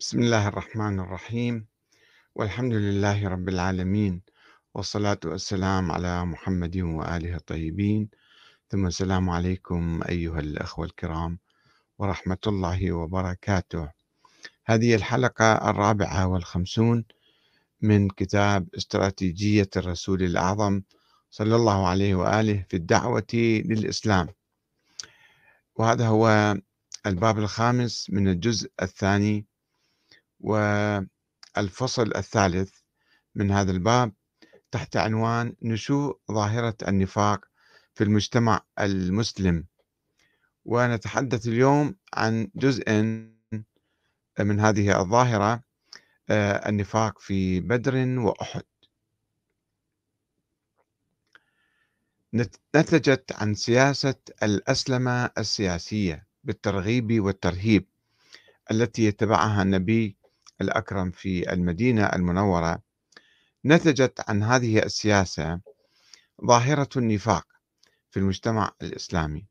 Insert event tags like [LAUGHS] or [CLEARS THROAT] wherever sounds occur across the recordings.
بسم الله الرحمن الرحيم. والحمد لله رب العالمين والصلاة والسلام على محمد وآله الطيبين. ثم السلام عليكم أيها الأخوة الكرام ورحمة الله وبركاته. هذه الحلقة الرابعة والخمسون من كتاب استراتيجية الرسول الأعظم صلى الله عليه وآله في الدعوة للإسلام. وهذا هو الباب الخامس من الجزء الثاني والفصل الثالث من هذا الباب تحت عنوان نشوء ظاهرة النفاق في المجتمع المسلم. ونتحدث اليوم عن جزء من هذه الظاهرة آه، النفاق في بدر وأحد. نتجت عن سياسة الأسلمة السياسية بالترغيب والترهيب التي يتبعها النبي الأكرم في المدينة المنورة نتجت عن هذه السياسة ظاهرة النفاق في المجتمع الإسلامي.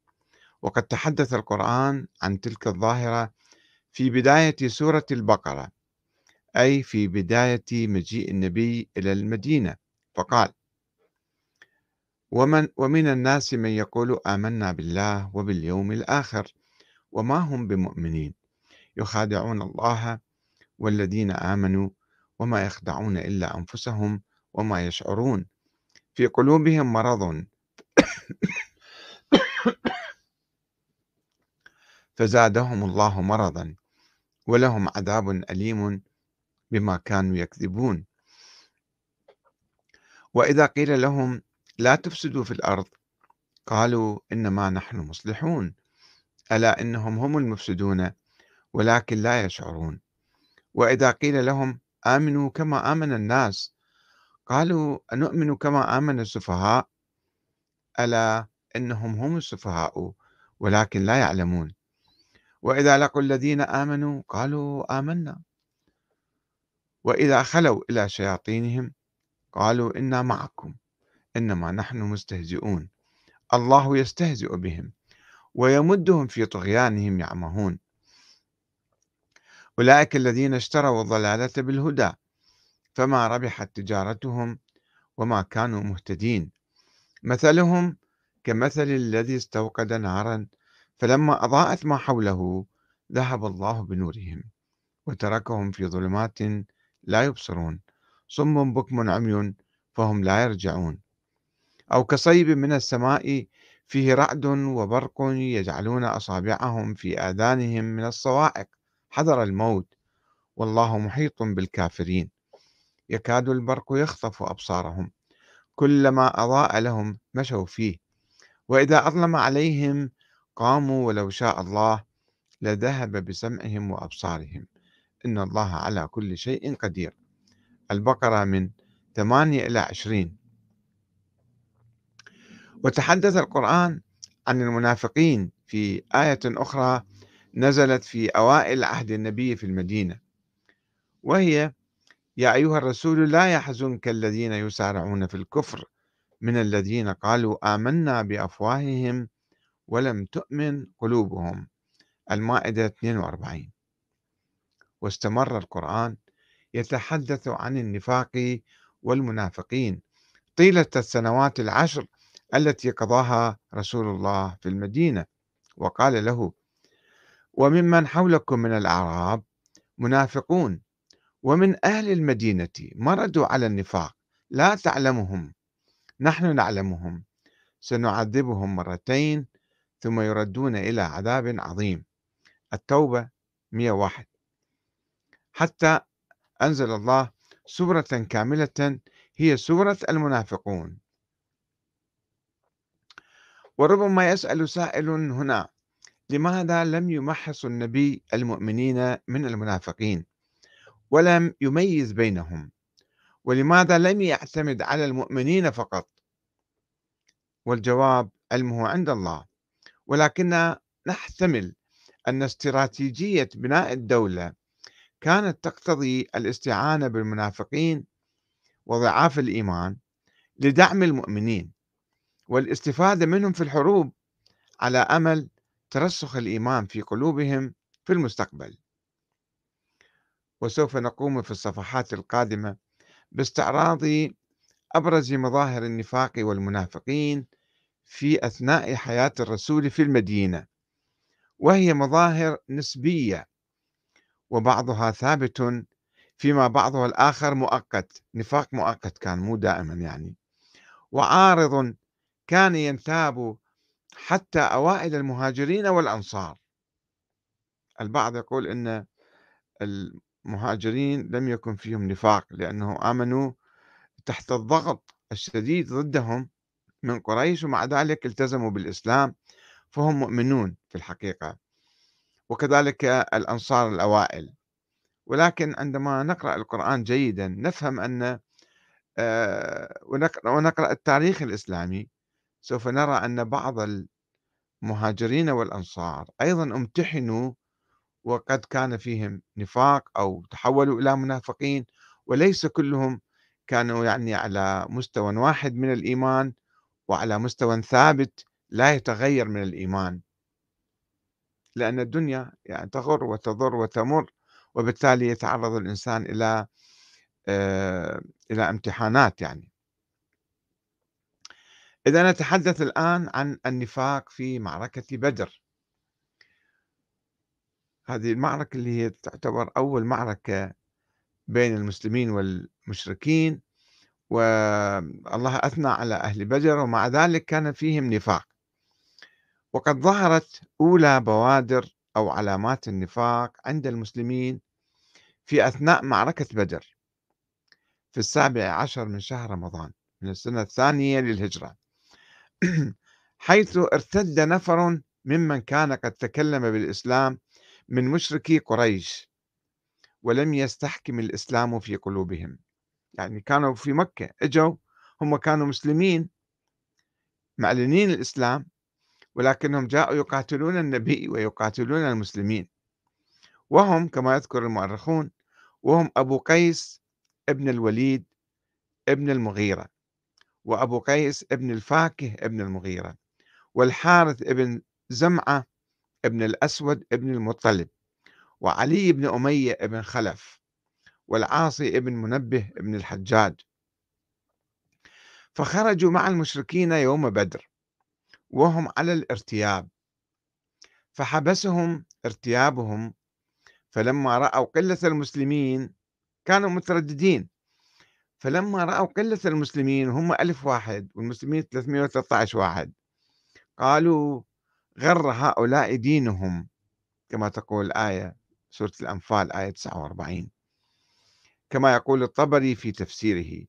وقد تحدث القرآن عن تلك الظاهرة في بداية سورة البقرة أي في بداية مجيء النبي إلى المدينة فقال ومن ومن الناس من يقول آمنا بالله وباليوم الآخر وما هم بمؤمنين يخادعون الله والذين آمنوا وما يخدعون إلا أنفسهم وما يشعرون. في قلوبهم مرض. فزادهم الله مرضا ولهم عذاب أليم بما كانوا يكذبون. وإذا قيل لهم لا تفسدوا في الأرض قالوا إنما نحن مصلحون. ألا إنهم هم المفسدون ولكن لا يشعرون. وإذا قيل لهم آمنوا كما آمن الناس قالوا أنؤمن كما آمن السفهاء؟ ألا إنهم هم السفهاء ولكن لا يعلمون. وإذا لقوا الذين آمنوا قالوا آمنا. وإذا خلوا إلى شياطينهم قالوا إنا معكم إنما نحن مستهزئون. الله يستهزئ بهم ويمدهم في طغيانهم يعمهون. أولئك الذين اشتروا الضلالة بالهدى فما ربحت تجارتهم وما كانوا مهتدين. مثلهم كمثل الذي استوقد نارا فلما أضاءت ما حوله ذهب الله بنورهم وتركهم في ظلمات لا يبصرون. صم بكم عمي فهم لا يرجعون. أو كصيب من السماء فيه رعد وبرق يجعلون أصابعهم في آذانهم من الصواعق. حذر الموت والله محيط بالكافرين. يكاد البرق يخطف أبصارهم. كلما أضاء لهم مشوا فيه. وإذا أظلم عليهم قاموا ولو شاء الله لذهب بسمعهم وأبصارهم. إن الله على كل شيء قدير. البقرة من 8 إلى 20 وتحدث القرآن عن المنافقين في آية أخرى نزلت في أوائل عهد النبي في المدينة وهي يا أيها الرسول لا يحزنك الذين يسارعون في الكفر من الذين قالوا آمنا بأفواههم ولم تؤمن قلوبهم. المائدة 42 واستمر القرآن يتحدث عن النفاق والمنافقين طيلة السنوات العشر التي قضاها رسول الله في المدينة وقال له وممن حولكم من الأعراب منافقون. ومن أهل المدينة مردوا على النفاق لا تعلمهم. نحن نعلمهم. سنعذبهم مرتين ثم يردون إلى عذاب عظيم. التوبة 101 حتى أنزل الله سورة كاملة هي سورة المنافقون. وربما يسأل سائل هنا لماذا لم يمحص النبي المؤمنين من المنافقين ولم يميز بينهم؟ ولماذا لم يعتمد على المؤمنين فقط؟ والجواب علمه عند الله. ولكن نحتمل أن استراتيجية بناء الدولة كانت تقتضي الاستعانة بالمنافقين وضعاف الإيمان لدعم المؤمنين والاستفادة منهم في الحروب على أمل ترسخ الإيمان في قلوبهم في المستقبل. وسوف نقوم في الصفحات القادمة باستعراض أبرز مظاهر النفاق والمنافقين في أثناء حياة الرسول في المدينة وهي مظاهر نسبية وبعضها ثابت فيما بعضها الآخر مؤقت نفاق مؤقت كان مو دائما يعني وعارض كان ينتاب حتى أوائل المهاجرين والأنصار. البعض يقول أن المهاجرين لم يكن فيهم نفاق لأنهم آمنوا تحت الضغط الشديد ضدهم من قريش ومع ذلك التزموا بالإسلام فهم مؤمنون في الحقيقة. وكذلك الأنصار الأوائل. ولكن عندما نقرأ القرآن جيدا نفهم أن آه، ونقرأ التاريخ الإسلامي سوف نرى أن بعض المهاجرين والأنصار أيضا امتحنوا وقد كان فيهم نفاق أو تحولوا إلى منافقين وليس كلهم كانوا يعني على مستوى واحد من الإيمان وعلى مستوى ثابت لا يتغير من الإيمان. لأن الدنيا يعني تغر وتضر وتمر وبالتالي يتعرض الإنسان إلى آه، إلى امتحانات يعني. إذا نتحدث الآن عن النفاق في معركة بدر. هذه المعركة اللي هي تعتبر أول معركة بين المسلمين والمشركين والله أثنى على أهل بدر ومع ذلك كان فيهم نفاق. وقد ظهرت أولى بوادر أو علامات النفاق عند المسلمين في أثناء معركة بدر في السابع عشر من شهر رمضان من السنة الثانية للهجرة. [CLEARS THROAT] حيث ارتد نفر ممن كان قد تكلم بالإسلام من مشركي قريش ولم يستحكم الإسلام في قلوبهم. يعني كانوا في مكة إجوا هم كانوا مسلمين معلنين الإسلام ولكنهم جاءوا يقاتلون النبي ويقاتلون المسلمين. وهم كما يذكر المؤرخون وهم أبو قيس ابن الوليد ابن المغيرة. وأبو قيس ابن الفاكه ابن المغيرة والحارث ابن زمعة ابن الأسود ابن المطلب وعلي بن أمية ابن خلف والعاصي ابن منبه ابن الحجاج. فخرجوا مع المشركين يوم بدر وهم على الارتياب. فحبسهم ارتيابهم فلما رأوا قلة المسلمين كانوا مترددين. فلما رأوا قلة المسلمين هم ألف واحد والمسلمين 313 واحد. قالوا غر هؤلاء دينهم كما تقول الآية سورة الأنفال آية 49 كما يقول الطبري في تفسيره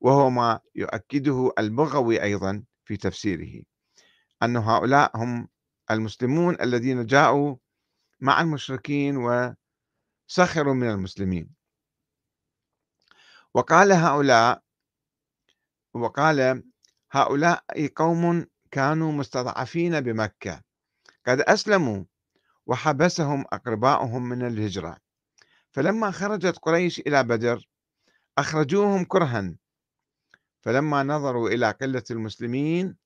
وهو ما يؤكده البغوي أيضا في تفسيره أن هؤلاء هم المسلمون الذين جاءوا مع المشركين وسخروا من المسلمين. وقال هؤلاء وقال هؤلاء قوم كانوا مستضعفين بمكة. قد أسلموا وحبسهم أقرباؤهم من الهجرة. فلما خرجت قريش إلى بدر أخرجوهم كرها. فلما نظروا إلى قلة المسلمين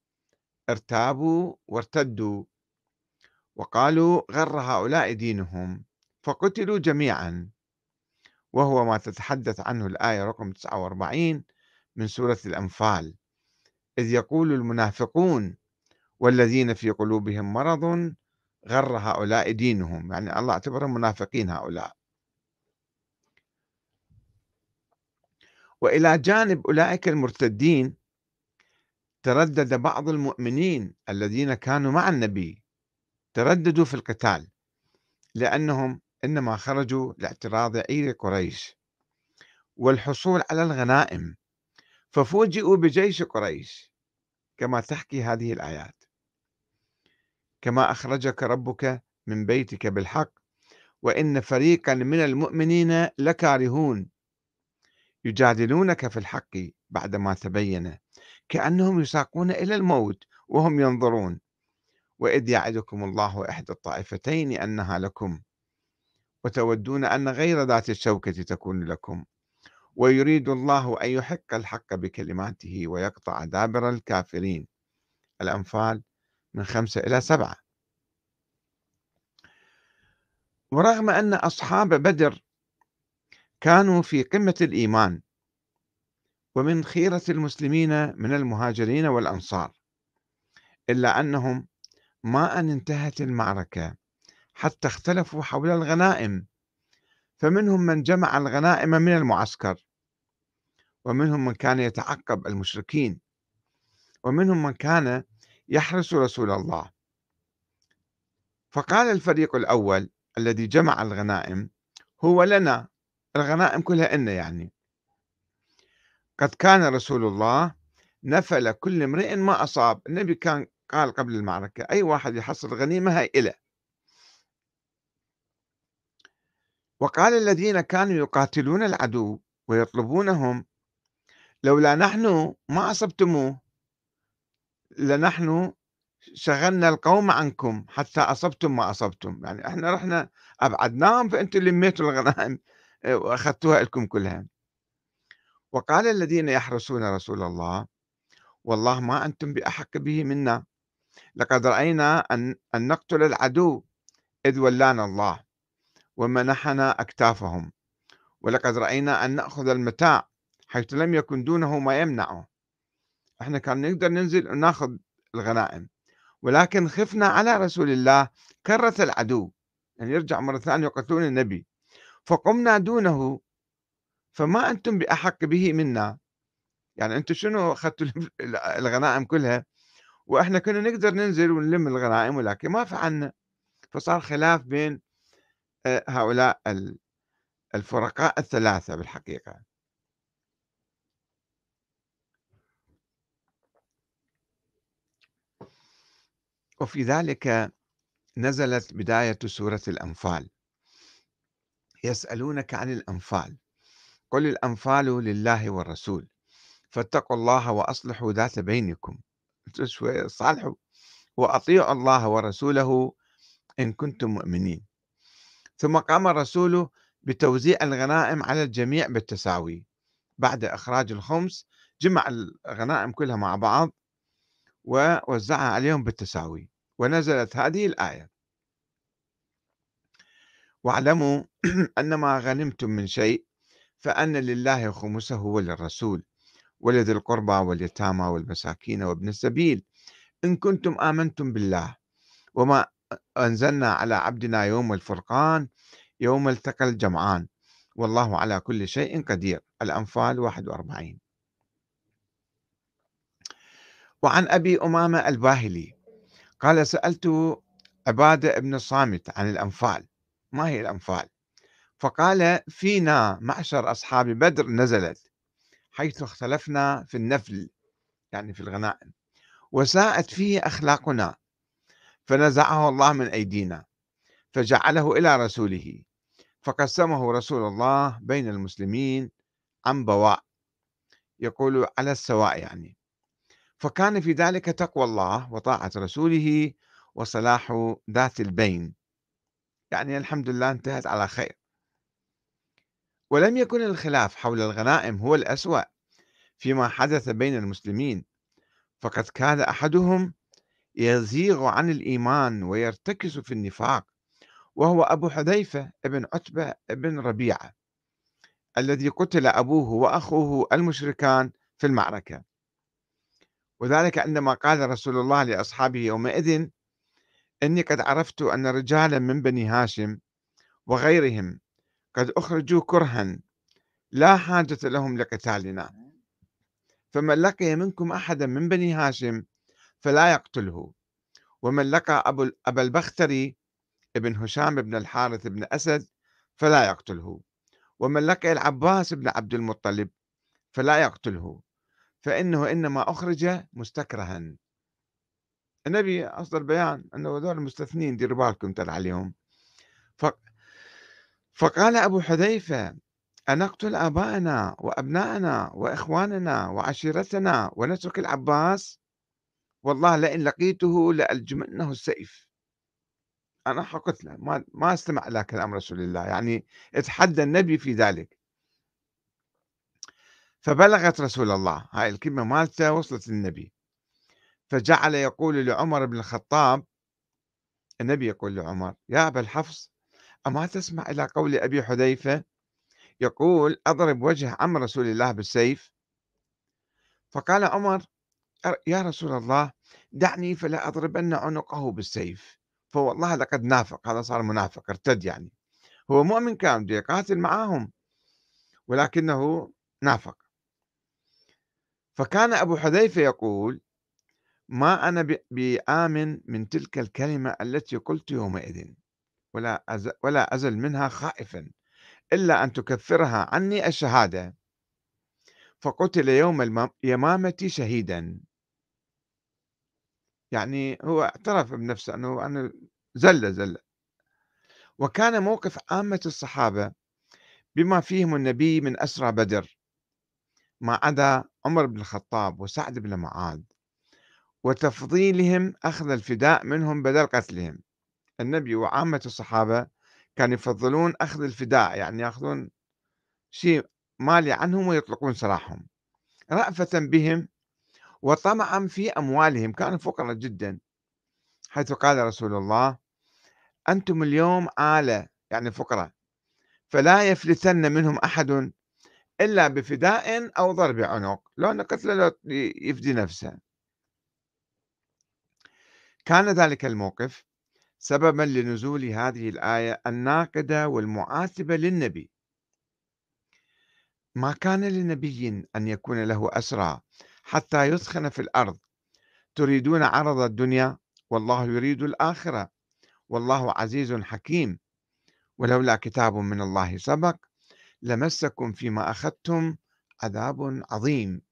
ارتابوا وارتدوا. وقالوا غر هؤلاء دينهم فقتلوا جميعا. وهو ما تتحدث عنه الآية رقم 49 من سورة الأنفال. إذ يقول المنافقون والذين في قلوبهم مرض غر هؤلاء دينهم يعني الله اعتبرهم منافقين هؤلاء. وإلى جانب أولئك المرتدين تردد بعض المؤمنين الذين كانوا مع النبي ترددوا في القتال لأنهم إنما خرجوا لاعتراض عير قريش. والحصول على الغنائم ففوجئوا بجيش قريش. كما تحكي هذه الآيات. كما أخرجك ربك من بيتك بالحق وإن فريقا من المؤمنين لكارهون. يجادلونك في الحق بعدما تبين كأنهم يساقون إلى الموت وهم ينظرون. وإذ يعدكم الله إحدى الطائفتين أنها لكم. وتودون أن غير ذات الشوكة تكون لكم. ويريد الله أن يحق الحق بكلماته ويقطع دابر الكافرين. الأنفال من خمسة إلى سبعة. ورغم أن أصحاب بدر كانوا في قمة الإيمان ومن خيرة المسلمين من المهاجرين والأنصار إلا أنهم ما أن انتهت المعركة حتى اختلفوا حول الغنائم. فمنهم من جمع الغنائم من المعسكر ومنهم من كان يتعقب المشركين ومنهم من كان يحرس رسول الله. فقال الفريق الأول الذي جمع الغنائم هو لنا الغنائم كلها إن يعني. قد كان رسول الله نفل كل امرئ ما أصاب. النبي كان قال قبل المعركة أي واحد يحصل غنيمة هاي إله. وقال الذين كانوا يقاتلون العدو ويطلبونهم لولا نحن ما أصبتموه لنحن شغلنا القوم عنكم حتى أصبتم ما أصبتم. يعني إحنا رحنا أبعدناهم فأنتم لميتوا الغنائم آه، وأخذتوها لكم كلها. وقال الذين يحرسون رسول الله والله ما أنتم بأحق به منا. لقد رأينا أن, أن نقتل العدو إذ ولانا الله. ومنحنا أكتافهم. ولقد رأينا أن نأخذ المتاع حيث لم يكن دونه ما يمنعه. إحنا كان نقدر ننزل ونأخذ الغنائم. ولكن خفنا على رسول الله كرة العدو. يعني يرجع مرة ثانية يقتلون النبي. فقمنا دونه. فما أنتم بأحق به منا. يعني أنتم شنو أخذتوا [LAUGHS] الغنائم كلها؟ وإحنا كنا نقدر ننزل ونلم الغنائم ولكن ما فعلنا. فصار خلاف بين هؤلاء الفرقاء الثلاثة بالحقيقة. وفي ذلك نزلت بداية سورة الأنفال. يسألونك عن الأنفال. قل الأنفال لله والرسول. فاتقوا الله وأصلحوا ذات بينكم. صالحوا. وأطيعوا الله ورسوله إن كنتم مؤمنين. ثم قام الرسول بتوزيع الغنائم على الجميع بالتساوي. بعد إخراج الخمس جمع الغنائم كلها مع بعض ووزعها عليهم بالتساوي ونزلت هذه الآية. واعلموا [CLEARS THROAT] أن ما غنمتم من شيء فأن لله خمسه وللرسول ولذي القربى واليتامى والمساكين وابن السبيل. إن كنتم آمنتم بالله وما أنزلنا على عبدنا يوم الفرقان يوم التقى الجمعان. والله على كل شيء قدير. الأنفال 41 وعن أبي أمامة الباهلي قال سألت عبادة بن الصامت عن الأنفال. ما هي الأنفال؟ فقال فينا معشر أصحاب بدر نزلت حيث اختلفنا في النفل يعني في الغنائم. وساءت فيه أخلاقنا. فنزعه الله من أيدينا فجعله إلى رسوله فقسمه رسول الله بين المسلمين عن بواء يقول على السواء يعني. فكان في ذلك تقوى الله وطاعة رسوله وصلاح ذات البين. يعني الحمد لله انتهت على خير. ولم يكن الخلاف حول الغنائم هو الأسوأ فيما حدث بين المسلمين فقد كان أحدهم يزيغ عن الإيمان ويرتكز في النفاق وهو أبو حذيفة ابن عتبة ابن ربيعة الذي قتل أبوه وأخوه المشركان في المعركة. وذلك عندما قال رسول الله لأصحابه يومئذ إني قد عرفت أن رجالا من بني هاشم وغيرهم قد أخرجوا كرها لا حاجة لهم لقتالنا فمن لقي منكم أحدا من بني هاشم فلا يقتله. ومن لقى أبو أبا البختري ابن هشام بن الحارث بن أسد فلا يقتله. ومن لقي العباس بن عبد المطلب فلا يقتله. فإنه إنما أخرج مستكرها. النبي أصدر بيان أنه هذول المستثنين ديروا بالكم ترى عليهم. فقال أبو حذيفة أنقتل آباءنا وأبناءنا وإخواننا وعشيرتنا ونترك العباس والله لئن لقيته لألجمنه السيف. أنا حقتله ما, ما استمع إلى كلام رسول الله يعني اتحدى النبي في ذلك. فبلغت رسول الله هاي الكلمة مالته وصلت للنبي. فجعل يقول لعمر بن الخطاب النبي يقول لعمر يا أبا الحفص أما تسمع إلى قول أبي حذيفة؟ يقول أضرب وجه عم رسول الله بالسيف. فقال عمر يا رسول الله دعني فلا أضربن عنقه بالسيف. فوالله لقد نافق هذا صار منافق ارتد يعني. هو مؤمن كان يقاتل معهم ولكنه نافق. فكان أبو حذيفة يقول ما أنا بآمن من تلك الكلمة التي قلت يومئذ ولا أزل, ولا أزل منها خائفا إلا أن تكفرها عني الشهادة. فقتل يوم اليمامة شهيدا. يعني هو اعترف بنفسه أنه أنا زلة زلة. وكان موقف عامة الصحابة بما فيهم النبي من أسرى بدر ما عدا عمر بن الخطاب وسعد بن معاذ. وتفضيلهم أخذ الفداء منهم بدل قتلهم. النبي وعامة الصحابة كانوا يفضلون أخذ الفداء يعني يأخذون شيء مالي عنهم ويطلقون سراحهم رأفة بهم وطمعا في أموالهم كانوا فقراء جدا. حيث قال رسول الله أنتم اليوم آلة يعني فقراء فلا يفلتن منهم أحد إلا بفداء أو ضرب عنق لو أن قتل يفدي نفسه. كان ذلك الموقف سببا لنزول هذه الآية الناقدة والمعاتبة للنبي. ما كان لنبي أن يكون له أسرى حتى يثخن في الأرض. تريدون عرض الدنيا؟ والله يريد الآخرة. والله عزيز حكيم. ولولا كتاب من الله سبق لمسكم فيما أخذتم عذاب عظيم.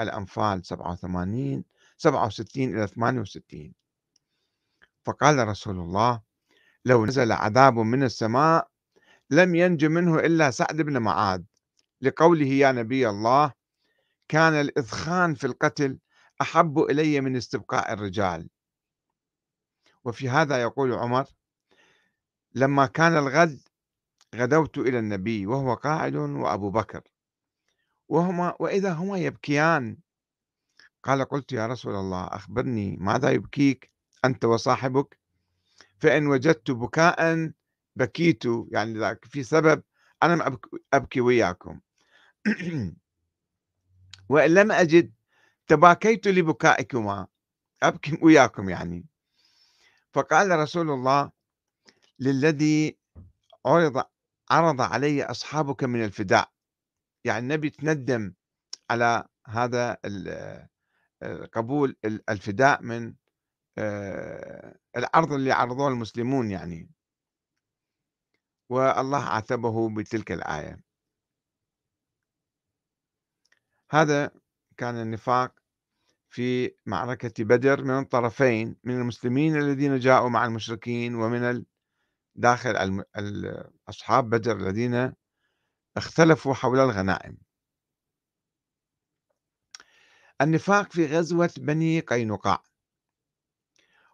الأنفال 87 67 إلى 68 فقال رسول الله لو نزل عذاب من السماء لم ينج منه إلا سعد بن معاذ. لقوله يا نبي الله كان الإذخان في القتل أحب إلي من استبقاء الرجال. وفي هذا يقول عمر لما كان الغد غدوت إلى النبي وهو قاعد وأبو بكر. وهما وإذا هما يبكيان قال قلت يا رسول الله أخبرني ماذا يبكيك؟ أنت وصاحبك؟ فإن وجدت بكاء بكيت يعني في سبب أنا أبكي وياكم. [CLEARS THROAT] وإن لم أجد تباكيت لبكائكما أبكي [LAUGHS] وياكم يعني. فقال رسول الله للذي عرض عرض علي أصحابك من الفداء. يعني النبي تندم على هذا قبول الفداء من آه، العرض اللي عرضوه المسلمون يعني. والله عاتبه بتلك الآية. هذا كان النفاق في معركة بدر من الطرفين من المسلمين الذين جاءوا مع المشركين ومن داخل أصحاب بدر الذين اختلفوا حول الغنائم. النفاق في غزوة بني قينقاع.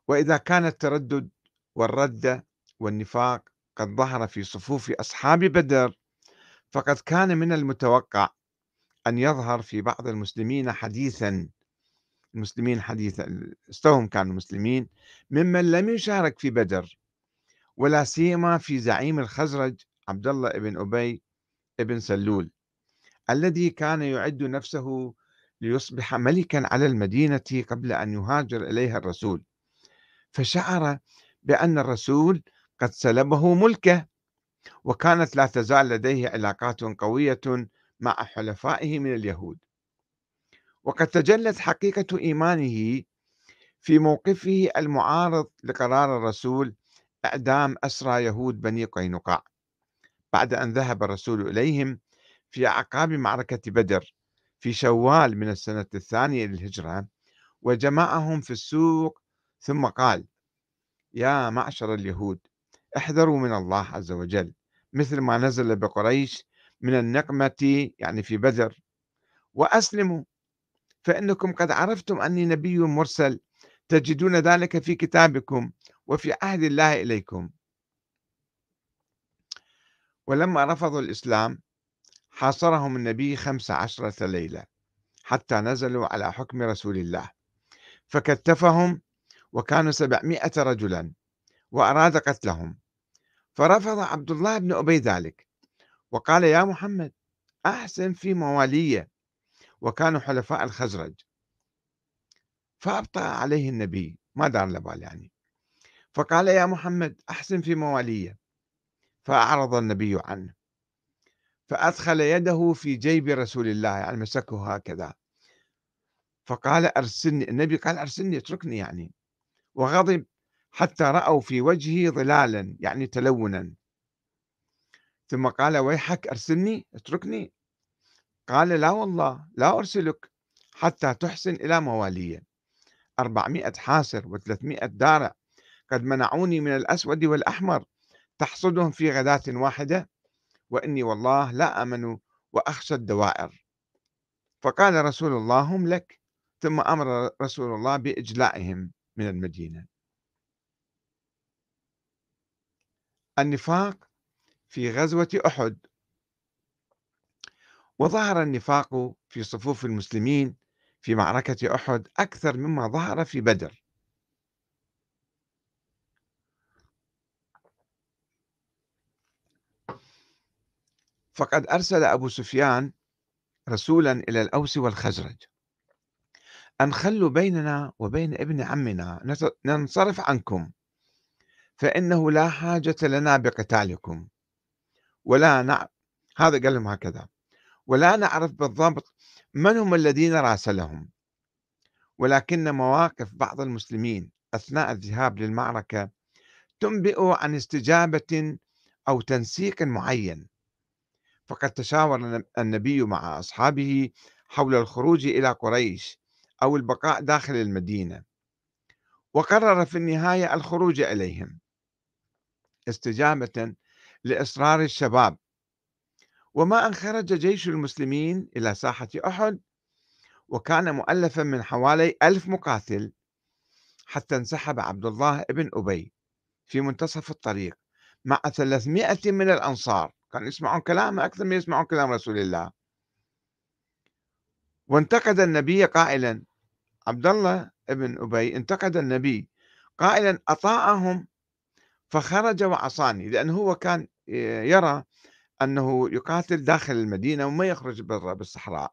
وإذا كان التردد والردة والنفاق قد ظهر في صفوف أصحاب بدر فقد كان من المتوقع أن يظهر في بعض المسلمين حديثا المسلمين حديثا استوهم كانوا مسلمين ممن لم يشارك في بدر ولا سيما في زعيم الخزرج عبد الله بن أبي بن سلول الذي كان يعد نفسه ليصبح ملكا على المدينة قبل أن يهاجر إليها الرسول. فشعر بأن الرسول قد سلبه ملكه وكانت لا تزال لديه علاقات قوية مع حلفائه من اليهود. وقد تجلت حقيقة إيمانه في موقفه المعارض لقرار الرسول إعدام أسرى يهود بني قينقاع بعد أن ذهب الرسول إليهم في أعقاب معركة بدر في شوال من السنة الثانية للهجرة وجمعهم في السوق ثم قال يا معشر اليهود احذروا من الله عز وجل مثل ما نزل بقريش من النقمة يعني في بدر وأسلموا. فإنكم قد عرفتم أني نبي مرسل تجدون ذلك في كتابكم وفي عهد الله إليكم. ولما رفضوا الإسلام حاصرهم النبي خمس عشرة ليلة حتى نزلوا على حكم رسول الله. فكتفهم وكانوا سبعمائة رجلا وأراد قتلهم. فرفض عبد الله بن أبي ذلك. وقال يا محمد أحسن في موالية وكانوا حلفاء الخزرج. فأبطأ عليه النبي ما دار له بال يعني. فقال يا محمد أحسن في موالية. فأعرض النبي عنه. فأدخل يده في جيب رسول الله يعني مسكه هكذا. فقال أرسلني النبي قال أرسلني اتركني يعني. وغضب حتى رأوا في وجهه ظلالا يعني تلونا. ثم قال ويحك أرسلني اتركني؟ قال لا والله لا أرسلك حتى تحسن إلى موالية أربعمائة حاسر وثلاثمائة دارع قد منعوني من الأسود والأحمر. تحصدهم في غداة واحدة؟ وإني والله لا أمن وأخشى الدوائر. فقال رسول الله هم لك. ثم أمر رسول الله بإجلائهم من المدينة. النفاق في غزوة أحد. وظهر النفاق في صفوف المسلمين في معركة أحد أكثر مما ظهر في بدر. فقد أرسل أبو سفيان رسولا إلى الأوس والخزرج. أن خلوا بيننا وبين ابن عمنا ننصرف عنكم فإنه لا حاجة لنا بقتالكم. ولا نع... هذا قال لهم هكذا. ولا نعرف بالضبط من هم الذين راسلهم ولكن مواقف بعض المسلمين أثناء الذهاب للمعركة تنبئ عن استجابة أو تنسيق معين. فقد تشاور النبي مع أصحابه حول الخروج إلى قريش أو البقاء داخل المدينة وقرر في النهاية الخروج إليهم. استجابة لإصرار الشباب. وما أن خرج جيش المسلمين إلى ساحة أحد وكان مؤلفا من حوالي ألف مقاتل حتى انسحب عبد الله بن أبي في منتصف الطريق مع ثلاثمائة من الأنصار. كانوا يسمعون كلامه أكثر من يسمعون كلام رسول الله. وانتقد النبي قائلا عبد الله بن أبي انتقد النبي قائلا أطاعهم فخرج وعصاني لأنه هو كان يرى أنه يقاتل داخل المدينة وما يخرج برا بالصحراء.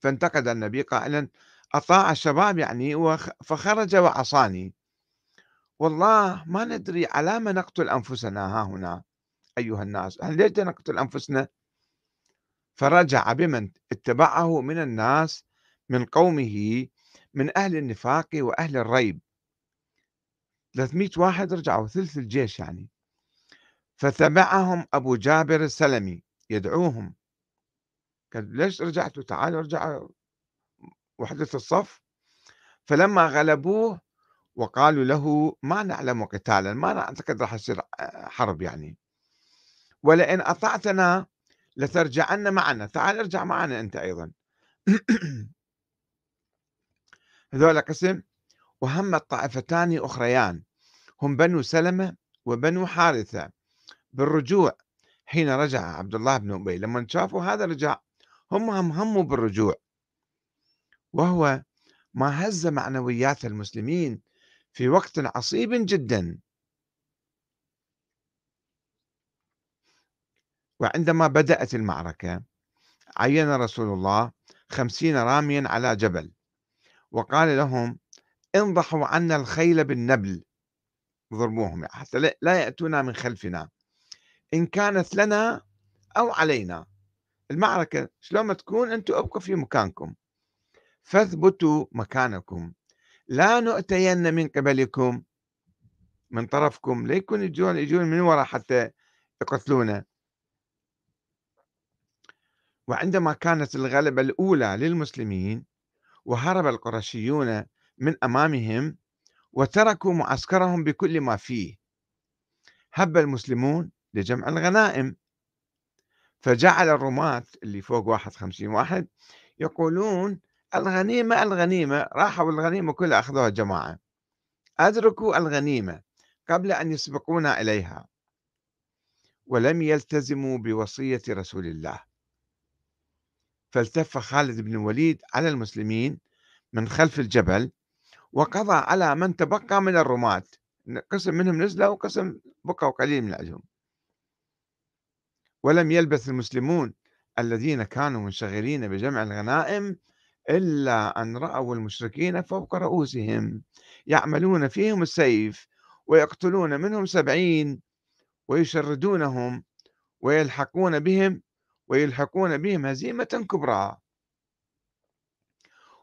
فانتقد النبي قائلا أطاع الشباب يعني فخرج وعصاني والله ما ندري على ما نقتل أنفسنا ها هنا أيها الناس هل ليش نقتل أنفسنا؟ فرجع بمن اتبعه من الناس من قومه من أهل النفاق وأهل الريب. 300 واحد رجعوا ثلث الجيش يعني. فتبعهم أبو جابر السلمي يدعوهم. قال ليش رجعتوا؟ تعالوا ارجعوا وحدة الصف. فلما غلبوه وقالوا له ما نعلم قتالا ما نعتقد راح يصير حرب يعني. ولئن أطعتنا لترجعن معنا. تعال ارجع معنا أنت أيضا. [CLEARS THROAT] هذول قسم وهم الطائفتان أخريان. هم بنو سلمة وبنو حارثة. بالرجوع حين رجع عبد الله بن أبي لما شافوا هذا رجع هم هم هموا بالرجوع. وهو ما هز معنويات المسلمين في وقت عصيب جدا. وعندما بدأت المعركة عين رسول الله خمسين راميا على جبل. وقال لهم انضحوا عنا الخيل بالنبل. ضربوهم حتى لا يأتونا من خلفنا. إن كانت لنا أو علينا. المعركة شلون ما تكون؟ أنتم أبقوا في مكانكم. فاثبتوا مكانكم. لا نؤتين من قبلكم. من طرفكم. لا يجون يجون من وراء حتى يقتلونا. وعندما كانت الغلبة الأولى للمسلمين وهرب القرشيون من أمامهم وتركوا معسكرهم بكل ما فيه. هب المسلمون لجمع الغنائم. فجعل الرماة اللي فوق واحد خمسين واحد يقولون الغنيمة الغنيمة راحوا الغنيمة كلها أخذوها جماعة. أدركوا الغنيمة قبل أن يسبقونا إليها. ولم يلتزموا بوصية رسول الله. فالتف خالد بن الوليد على المسلمين من خلف الجبل وقضى على من تبقى من الرماة. قسم منهم نزلوا وقسم بقوا قليل من عندهم ولم يلبث المسلمون الذين كانوا منشغلين بجمع الغنائم إلا أن رأوا المشركين فوق رؤوسهم يعملون فيهم السيف ويقتلون منهم سبعين ويشردونهم ويلحقون بهم ويلحقون بهم هزيمة كبرى.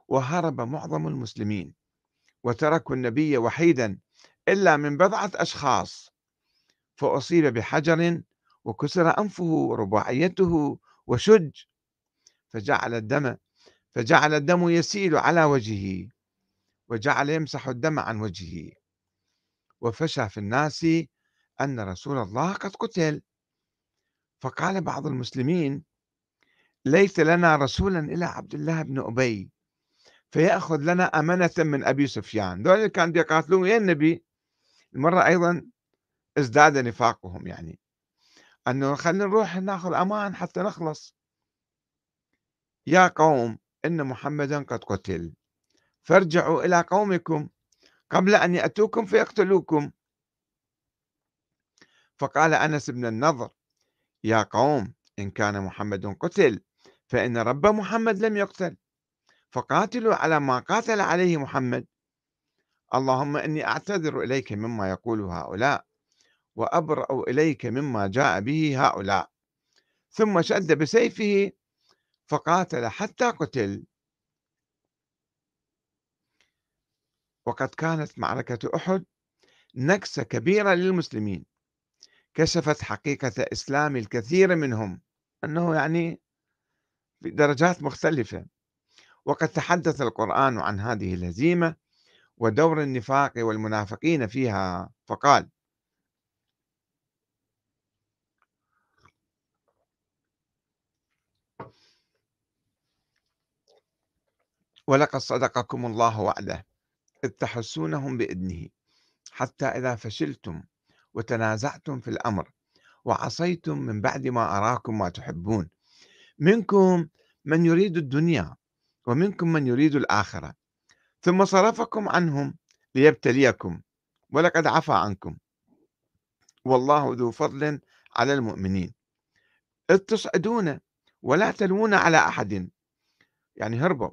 وهرب معظم المسلمين. وتركوا النبي وحيدا إلا من بضعة أشخاص. فأصيب بحجر وكسر أنفه ورباعيته وشج فجعل الدم فجعل الدم يسيل على وجهه وجعل يمسح الدم عن وجهه. وفشى في الناس أن رسول الله قد قتل. فقال بعض المسلمين ليس لنا رسولا إلى عبد الله بن أبي. فيأخذ لنا أمنة من أبي سفيان. دول كانوا يقاتلون ويا النبي. المرة أيضا ازداد نفاقهم يعني. أنه خلينا نروح ناخذ أمان حتى نخلص. يا قوم إن محمدا قد قتل. فارجعوا إلى قومكم قبل أن يأتوكم فيقتلوكم. فقال أنس بن النضر يا قوم إن كان محمد قتل فإن رب محمد لم يقتل. فقاتلوا على ما قاتل عليه محمد. اللهم إني أعتذر إليك مما يقول هؤلاء وأبرأ إليك مما جاء به هؤلاء. ثم شد بسيفه فقاتل حتى قتل. وقد كانت معركة أحد نكسة كبيرة للمسلمين. كشفت حقيقة إسلام الكثير منهم أنه يعني في درجات مختلفة. وقد تحدث القرآن عن هذه الهزيمة ودور النفاق والمنافقين فيها فقال ولقد صدقكم الله وعده إذ تحسونهم بإذنه حتى إذا فشلتم وتنازعتم في الأمر وعصيتم من بعد ما أراكم ما تحبون منكم من يريد الدنيا ومنكم من يريد الآخرة. ثم صرفكم عنهم ليبتليكم ولقد عفى عنكم. والله ذو فضل على المؤمنين. إذ تصعدون ولا تلوون على أحد. يعني هربوا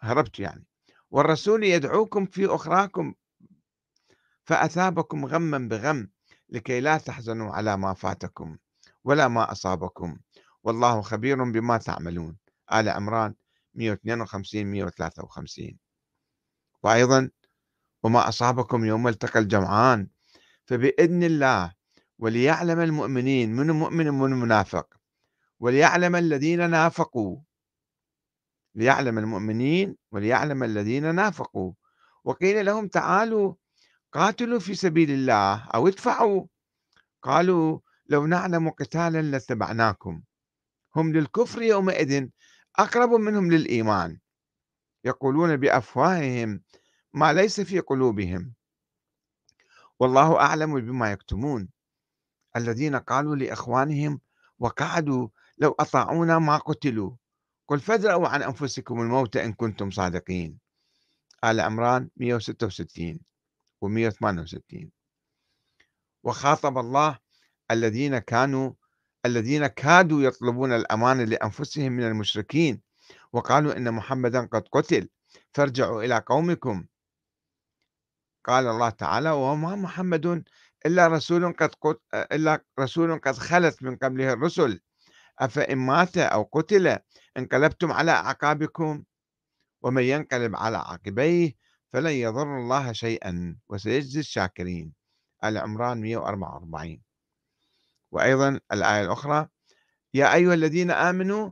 هربت يعني. والرسول يدعوكم في أخراكم فأثابكم غما بغم لكي لا تحزنوا على ما فاتكم ولا ما أصابكم. والله خبير بما تعملون. آل عمران 152 153 وأيضا وما أصابكم يوم التقى الجمعان فبإذن الله وليعلم المؤمنين من مؤمن ومن منافق. وليعلم الذين نافقوا. ليعلم المؤمنين وليعلم الذين نافقوا. وقيل لهم تعالوا قاتلوا في سبيل الله أو ادفعوا. قالوا لو نعلم قتالا لاتبعناكم. هم للكفر يومئذ أقرب منهم للإيمان. يقولون بأفواههم ما ليس في قلوبهم. والله أعلم بما يكتمون. الذين قالوا لإخوانهم وقعدوا لو أطاعونا ما قتلوا. قل فادرأوا عن أنفسكم الموت إن كنتم صادقين. آل عمران 166 و 168 وخاطب الله الذين كانوا الذين كادوا يطلبون الأمان لأنفسهم من المشركين وقالوا إن محمدا قد قتل فارجعوا إلى قومكم. قال الله تعالى وما محمد إلا رسول قد. إلا رسول قد خلت من قبله الرسل. أفإن مات أو قتل انقلبتم على أعقابكم ومن ينقلب على عقبيه فلن يضر الله شيئا. وسيجزي الشاكرين. العمران 144 وأيضا الآية الأخرى يا أيها الذين آمنوا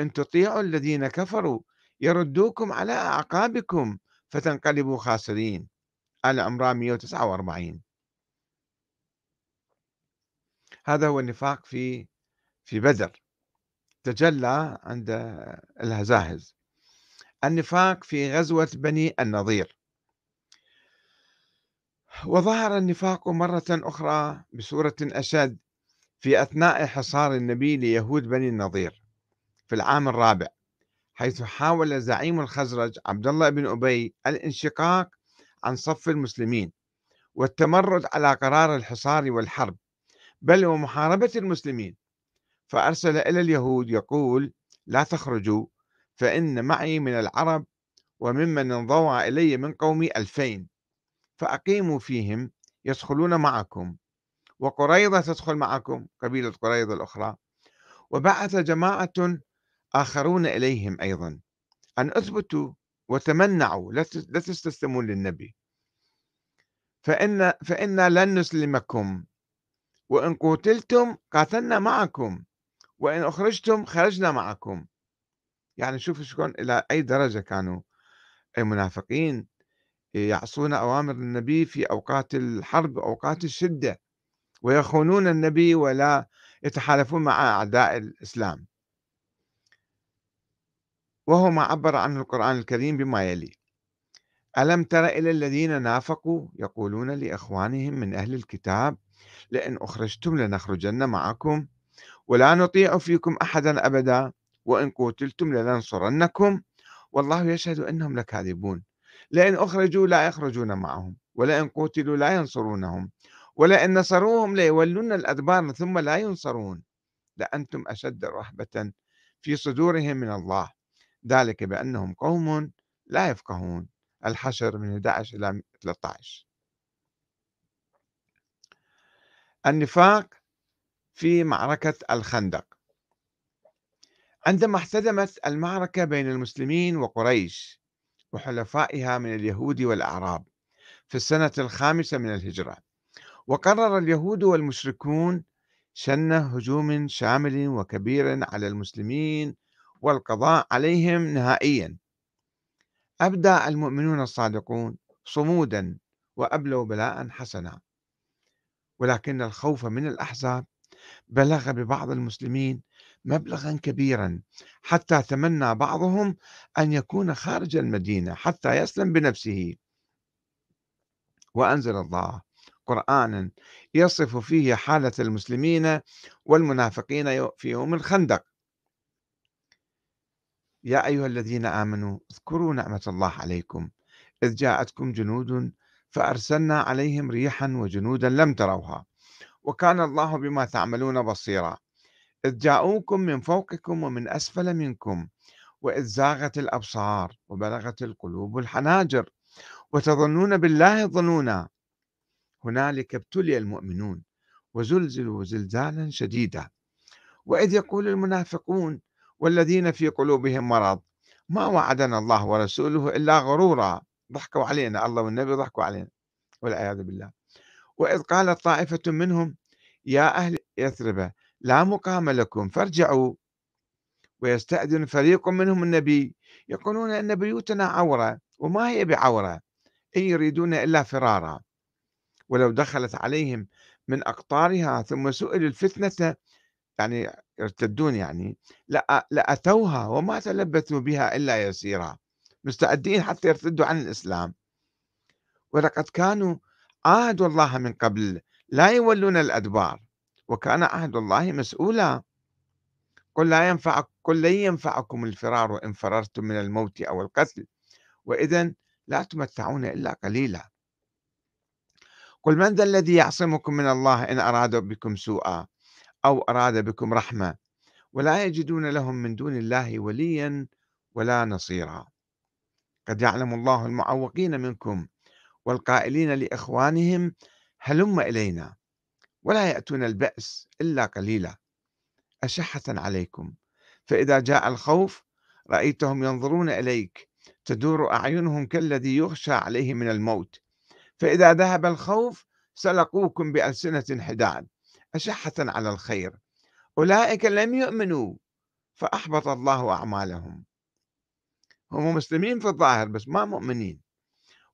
إن تطيعوا الذين كفروا يردوكم على أعقابكم فتنقلبوا خاسرين. آل عمران 149 هذا هو النفاق في في بدر. تجلى عند الهزاهز. النفاق في غزوة بني النضير. وظهر النفاق مرة أخرى بصورة أشد. في أثناء حصار النبي ليهود بني النضير في العام الرابع حيث حاول زعيم الخزرج عبد الله بن أبي الانشقاق عن صف المسلمين والتمرد على قرار الحصار والحرب بل ومحاربة المسلمين. فأرسل إلى اليهود يقول لا تخرجوا فإن معي من العرب وممن انضوى إلي من قومي ألفين فأقيموا فيهم يدخلون معكم وقريضة تدخل معكم قبيلة قريضة الأخرى. وبعث جماعة آخرون إليهم أيضا. أن أثبتوا وتمنعوا لا تستسلمون للنبي. فإن فإنا لن نسلمكم. وإن قتلتم قاتلنا معكم. وإن أخرجتم خرجنا معكم. يعني شوفوا شلون إلى أي درجة كانوا المنافقين يعصون أوامر النبي في أوقات الحرب أوقات الشدة. ويخونون النبي ولا يتحالفون مع أعداء الإسلام. وهو ما عبر عنه القرآن الكريم بما يلي. ألم تر إلى الذين نافقوا يقولون لإخوانهم من أهل الكتاب لئن أخرجتم لنخرجن معكم ولا نطيع فيكم أحدا أبدا وإن قتلتم لننصرنكم والله يشهد أنهم لكاذبون. لئن أخرجوا لا يخرجون معهم ولئن قتلوا لا ينصرونهم ولئن نصروهم ليولون الأدبار ثم لا ينصرون. لأنتم أشد رهبة في صدورهم من الله. ذلك بأنهم قوم لا يفقهون. الحشر من 11 إلى 13 النفاق في معركة الخندق. عندما احتدمت المعركة بين المسلمين وقريش وحلفائها من اليهود والأعراب في السنة الخامسة من الهجرة وقرر اليهود والمشركون شن هجوم شامل وكبير على المسلمين والقضاء عليهم نهائيا. أبدى المؤمنون الصادقون صمودا وأبلوا بلاء حسنا. ولكن الخوف من الأحزاب بلغ ببعض المسلمين مبلغا كبيرا حتى تمنى بعضهم أن يكون خارج المدينة حتى يسلم بنفسه. وأنزل الله قرآنا يصف فيه حالة المسلمين والمنافقين في يوم الخندق. يا أيها الذين آمنوا اذكروا نعمة الله عليكم. إذ جاءتكم جنود فأرسلنا عليهم ريحا وجنودا لم تروها. وكان الله بما تعملون بصيرا. إذ جاءوكم من فوقكم ومن أسفل منكم. وإذ زاغت الأبصار وبلغت القلوب الحناجر. وتظنون بالله ظنونا. هنالك ابتلي المؤمنون وزلزلوا زلزالا شديدا. وإذ يقول المنافقون والذين في قلوبهم مرض ما وعدنا الله ورسوله إلا غرورا. ضحكوا علينا الله والنبي ضحكوا علينا والعياذ بالله. وإذ قالت طائفة منهم يا أهل يثرب لا مقام لكم فارجعوا. ويستأذن فريق منهم النبي يقولون أن بيوتنا عورة وما هي بعورة؟ إن يريدون إلا فرارا. ولو دخلت عليهم من أقطارها ثم سئلوا الفتنة يعني يرتدون يعني لأتوها وما تلبثوا بها إلا يسيرا. مستعدين حتى يرتدوا عن الإسلام. ولقد كانوا عاهدوا الله من قبل لا يولون الأدبار وكان عهد الله مسؤولا. قل لا ينفع قل لن ينفعكم الفرار إن فررتم من الموت أو القتل وإذا لا تمتعون إلا قليلا. قل من ذا الذي يعصمكم من الله إن أراد بكم سوءا أو أراد بكم رحمة ولا يجدون لهم من دون الله وليا ولا نصيرا. قد يعلم الله المعوقين منكم والقائلين لإخوانهم هلم إلينا ولا يأتون البأس إلا قليلا. أشحة عليكم؟ فإذا جاء الخوف رأيتهم ينظرون إليك تدور أعينهم كالذي يغشى عليه من الموت فإذا ذهب الخوف سلقوكم بألسنة حداد أشحة على الخير. أولئك لم يؤمنوا فأحبط الله أعمالهم. هم مسلمين في الظاهر بس ما مؤمنين.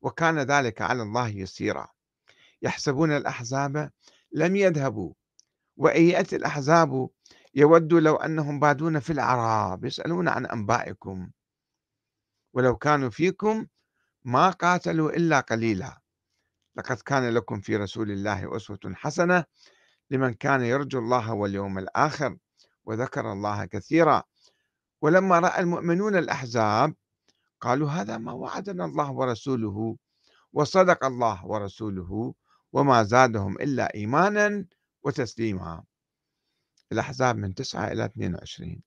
وكان ذلك على الله يسيرا. يحسبون الأحزاب لم يذهبوا وإن يأتي الأحزاب يودوا لو أنهم بادون في الأعراب يسألون عن أنبائكم. ولو كانوا فيكم ما قاتلوا إلا قليلا. لقد كان لكم في رسول الله أسوة حسنة لمن كان يرجو الله واليوم الآخر وذكر الله كثيرا. ولما رأى المؤمنون الأحزاب قالوا هذا ما وعدنا الله ورسوله وصدق الله ورسوله وما زادهم إلا إيمانا وتسليما. الأحزاب من 9 إلى 22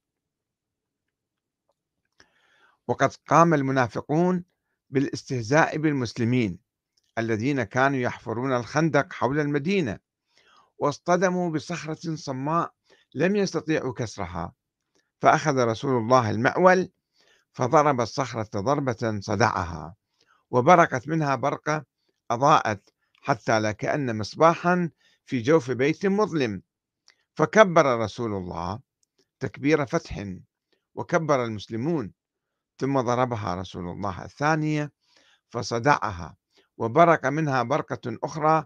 وقد قام المنافقون بالاستهزاء بالمسلمين. الذين كانوا يحفرون الخندق حول المدينة واصطدموا بصخرة صماء لم يستطيعوا كسرها. فأخذ رسول الله المأول فضرب الصخرة ضربة صدعها وبرقت منها برقة أضاءت حتى لكأن مصباحا في جوف بيت مظلم. فكبر رسول الله تكبير فتح وكبر المسلمون ثم ضربها رسول الله الثانية فصدعها. وبرق منها برقة أخرى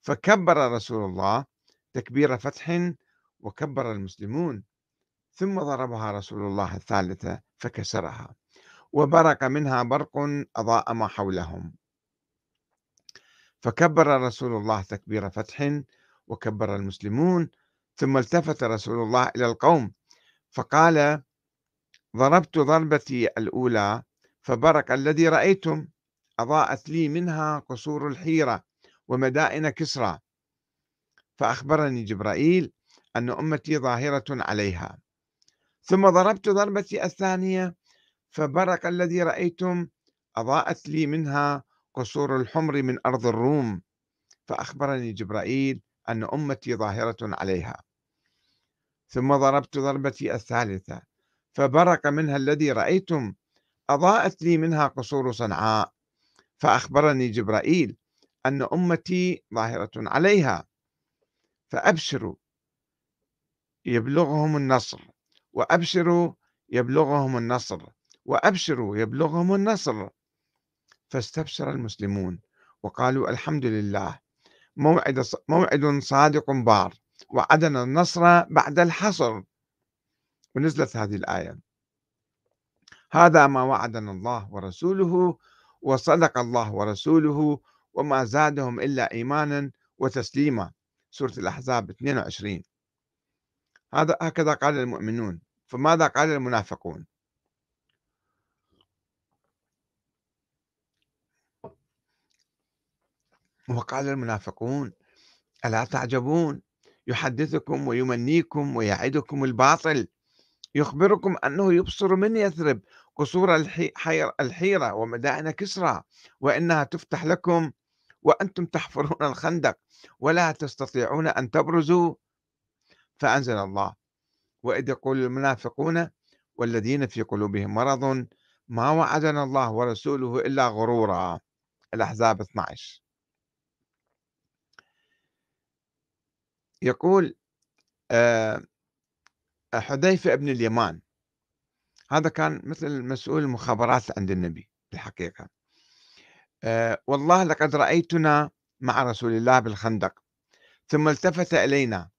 فكبر رسول الله تكبير فتح وكبر المسلمون ثم ضربها رسول الله الثالثة فكسرها وبرق منها برق أضاء ما حولهم. فكبر رسول الله تكبير فتح وكبر المسلمون ثم التفت رسول الله إلى القوم فقال ضربت ضربتي الأولى فبرق الذي رأيتم. أضاءت لي منها قصور الحيرة ومدائن كسرى. فأخبرني جبرائيل أن أمتي ظاهرة عليها. ثم ضربت ضربتي الثانية فبرق الذي رأيتم أضاءت لي منها قصور الحمر من أرض الروم. فأخبرني جبرائيل أن أمتي ظاهرة عليها. ثم ضربت ضربتي الثالثة فبرق منها الذي رأيتم أضاءت لي منها قصور صنعاء. فأخبرني جبرائيل أن أمتي ظاهرة عليها. فأبشروا يبلغهم النصر وأبشروا يبلغهم النصر وأبشروا يبلغهم النصر. فاستبشر المسلمون وقالوا الحمد لله موعد موعد صادق بار وعدنا النصر بعد الحصر. ونزلت هذه الآية. هذا ما وعدنا الله ورسوله وصدق الله ورسوله وما زادهم إلا إيمانا وتسليما. سورة الأحزاب 22 هذا هكذا قال المؤمنون. فماذا قال المنافقون؟ وقال المنافقون ألا تعجبون؟ يحدثكم ويمنيكم ويعدكم الباطل. يخبركم أنه يبصر من يثرب قصور الحيرة ومدائن كسرى وإنها تفتح لكم وأنتم تحفرون [LAUGHS] الخندق ولا تستطيعون أن تبرزوا. فأنزل الله. وإذ يقول المنافقون والذين في قلوبهم مرض ما وعدنا الله ورسوله إلا غرورا. الأحزاب 12 يقول آه، حذيفة بن اليمان. هذا كان مثل مسؤول المخابرات عند النبي الحقيقة آه، والله لقد رأيتنا مع رسول الله بالخندق ثم التفت إلينا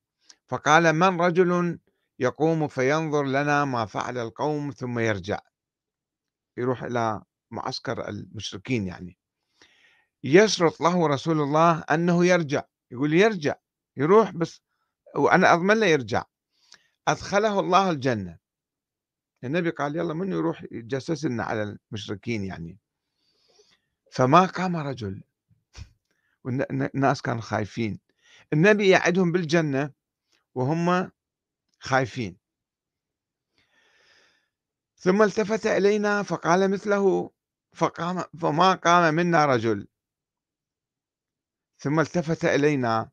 فقال من رجل يقوم فينظر لنا ما فعل القوم ثم يرجع؟ يروح إلى معسكر المشركين يعني. يشرط له رسول الله أنه يرجع. يقول يرجع. يروح بس وأنا أضمن له يرجع. أدخله الله الجنة. النبي قال يلا من يروح يتجسس لنا على المشركين يعني. فما قام رجل. والناس كانوا خايفين. النبي يعدهم بالجنة وهم خايفين. ثم التفت إلينا فقال مثله فقام فما قام منا رجل. ثم التفت إلينا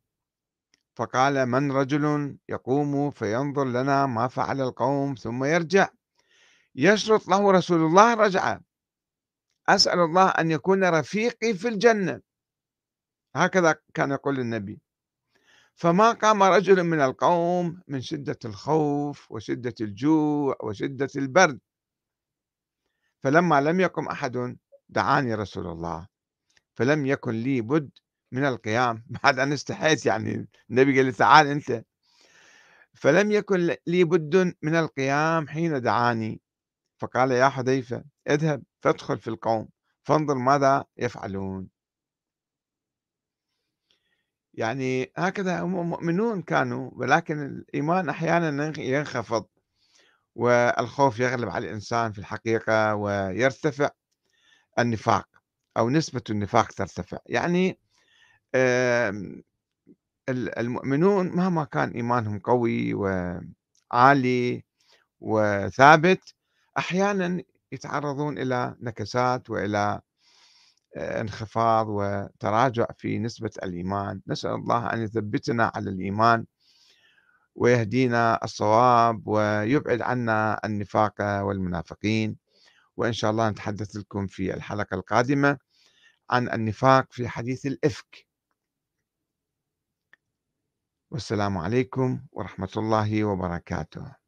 فقال من رجل يقوم فينظر لنا ما فعل القوم ثم يرجع. يشرط له رسول الله رجعة. أسأل الله أن يكون رفيقي في الجنة. هكذا كان يقول النبي فما قام رجل من القوم من شدة الخوف وشدة الجوع وشدة البرد. فلما لم يقم أحد دعاني رسول الله. فلم يكن لي بد من القيام. [LAUGHS] بعد أن استحيت يعني. النبي قال لي تعال أنت. فلم يكن لي بد من القيام حين دعاني. فقال يا حذيفة اذهب فادخل في القوم فانظر ماذا يفعلون. يعني هكذا هم مؤمنون كانوا ولكن الإيمان أحيانا ينخفض والخوف يغلب على الإنسان في الحقيقة ويرتفع النفاق أو نسبة النفاق ترتفع. يعني المؤمنون مهما كان إيمانهم قوي وعالي وثابت أحيانا يتعرضون إلى نكسات وإلى آه، انخفاض وتراجع في نسبة الإيمان. نسأل الله أن يثبتنا على الإيمان ويهدينا الصواب ويبعد عنا النفاق والمنافقين. وإن شاء الله نتحدث لكم في الحلقة القادمة عن النفاق في حديث الإفك. والسلام عليكم ورحمة الله وبركاته.